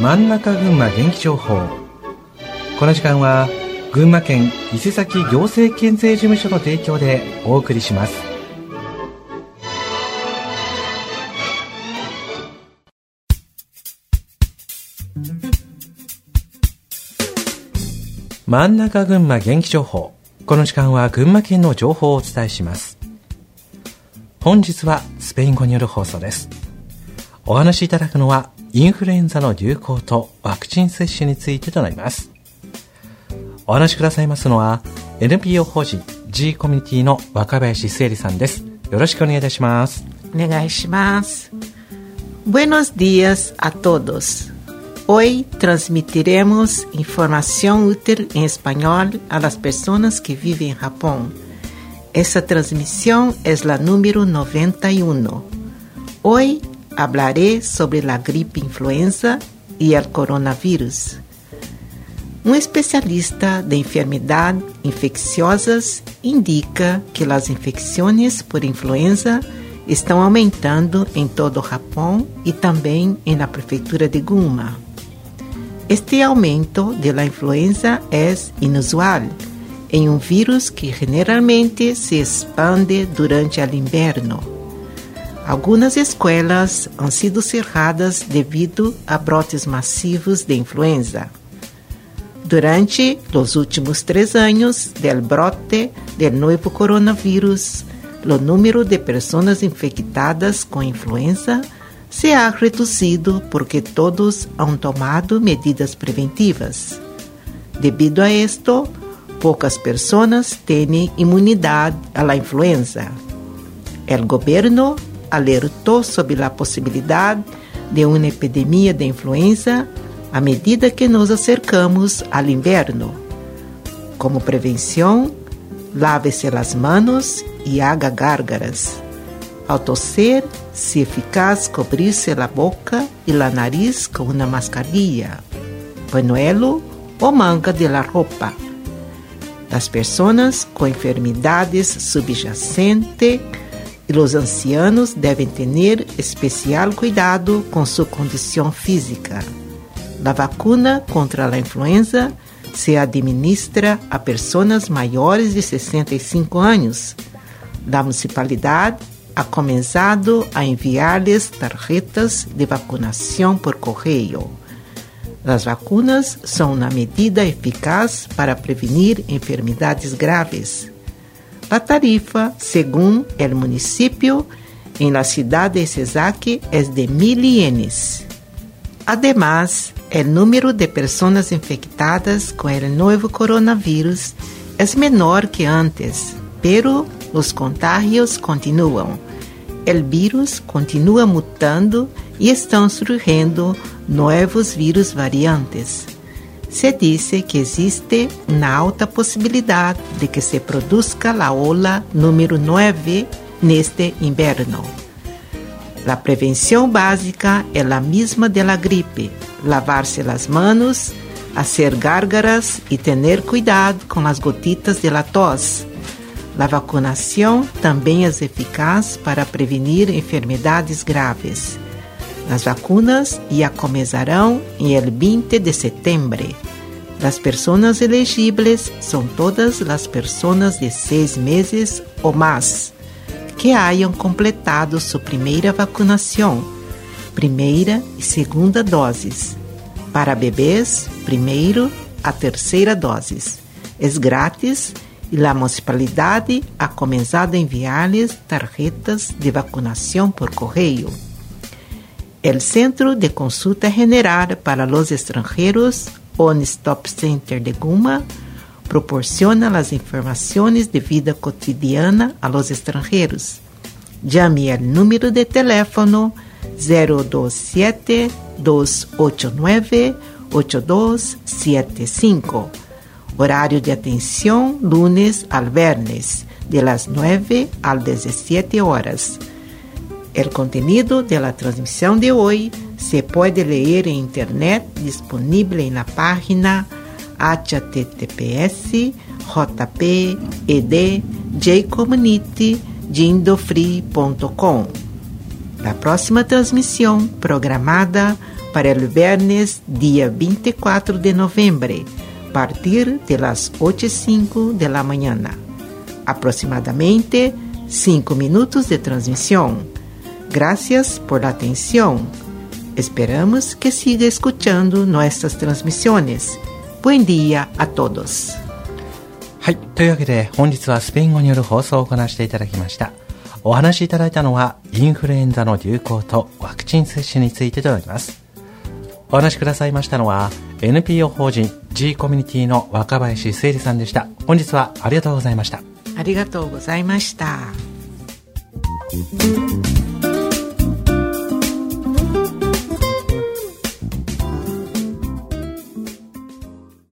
真ん中群馬元気情報。この時間は群馬県伊勢崎行政県税事務所の提供でお送りします。真ん中群馬元気情報。この時間は群馬県の情報をお伝えします。本日はスペイン語による放送です。お話しいただくのはインフルエンザの流行とワクチン接種についてとなりますお話しくださいますのは NPO 法人 G コミュニティの若林末里さんですよろしくお願いいたしますお願いします Buenos días a todos Hoy transmitiremos información útil en español a las personas que viven en Japón. Esa transmisión es la número 91. Hoy hablaré sobre la gripe influenza y el coronavirus. Um especialista de enfermedades infecciosas indica que as infecções por influenza estão aumentando em todo o Japão e também na prefeitura de Guma. Este aumento de la influenza é inusual em um vírus que generalmente se expande durante o inverno. Algumas escolas han sido cerradas devido a brotes massivos de influenza. Durante os últimos três anos del brote del novo coronavírus, o número de pessoas infectadas com influenza se ha reduzido porque todos han tomado medidas preventivas. Debido a esto, poucas pessoas têm imunidade à influenza. O governo alertou sobre a possibilidade de uma epidemia de influenza à medida que nos acercamos ao inverno. Como prevenção, lave-se as mãos e haga gárgaras. Ao tosser, se eficaz cobrir-se a boca e o nariz com uma mascarilla, panuelo ou manga de la roupa. As pessoas com enfermidades subjacentes e os ancianos devem ter especial cuidado com sua condição física. A vacuna contra a influenza se administra a pessoas maiores de 65 anos. Da municipalidade ha começado a enviar-lhes tarjetas de vacunação por correio. As vacunas são uma medida eficaz para prevenir enfermidades graves. A tarifa, segundo o município, em la cidade de Sesaki é de mil ienes. Además, o número de pessoas infectadas com o novo coronavírus é menor que antes, pero os contágios continuam. O vírus continua mutando e estão surgindo novos vírus variantes. Se disse que existe uma alta possibilidade de que se produza a ola número 9 neste inverno. A prevenção básica é a mesma de la gripe: lavar-se as mãos, fazer gárgaras e ter cuidado com as gotitas de la tos a vacunação também é eficaz para prevenir enfermidades graves. As vacunas já começarão em el 20 de setembro. As pessoas elegíveis são todas as pessoas de seis meses ou mais que hayan completado sua primeira vacunação, primeira e segunda doses. Para bebês, primeiro a terceira doses. É grátis e a municipalidade ha começado a enviar-lhes tarjetas de vacunação por correio. O Centro de Consulta General para os Estrangeiros, One Stop Center de Guma, proporciona as informações de vida cotidiana a los estrangeiros. Llame ao número de teléfono 027 289 8275 Horário de atenção lunes al viernes, de las 9 às 17 horas. O contenido de la transmissão de hoje se pode ler em internet disponível na página https jpedjcommunity.com. A próxima transmissão, programada para el viernes día 24 de noviembre, a partir de las 8 y 5 de la mañana. Aproximadamente 5 minutos de transmisión. Gracias por la atención. Esperamos que siga escuchando nuestras transmisiones. Buen día a todos. はい。というわけで、本日はスペイン語による放送を行わせていただきました。お話しいただいたのは、インフルエンザの流行とワクチン接種についてとなります。お話しくださいましたのは、NPO 法人 G コミュニティの若林末里さんでした。本日はありがとうございました。ありがとうございました。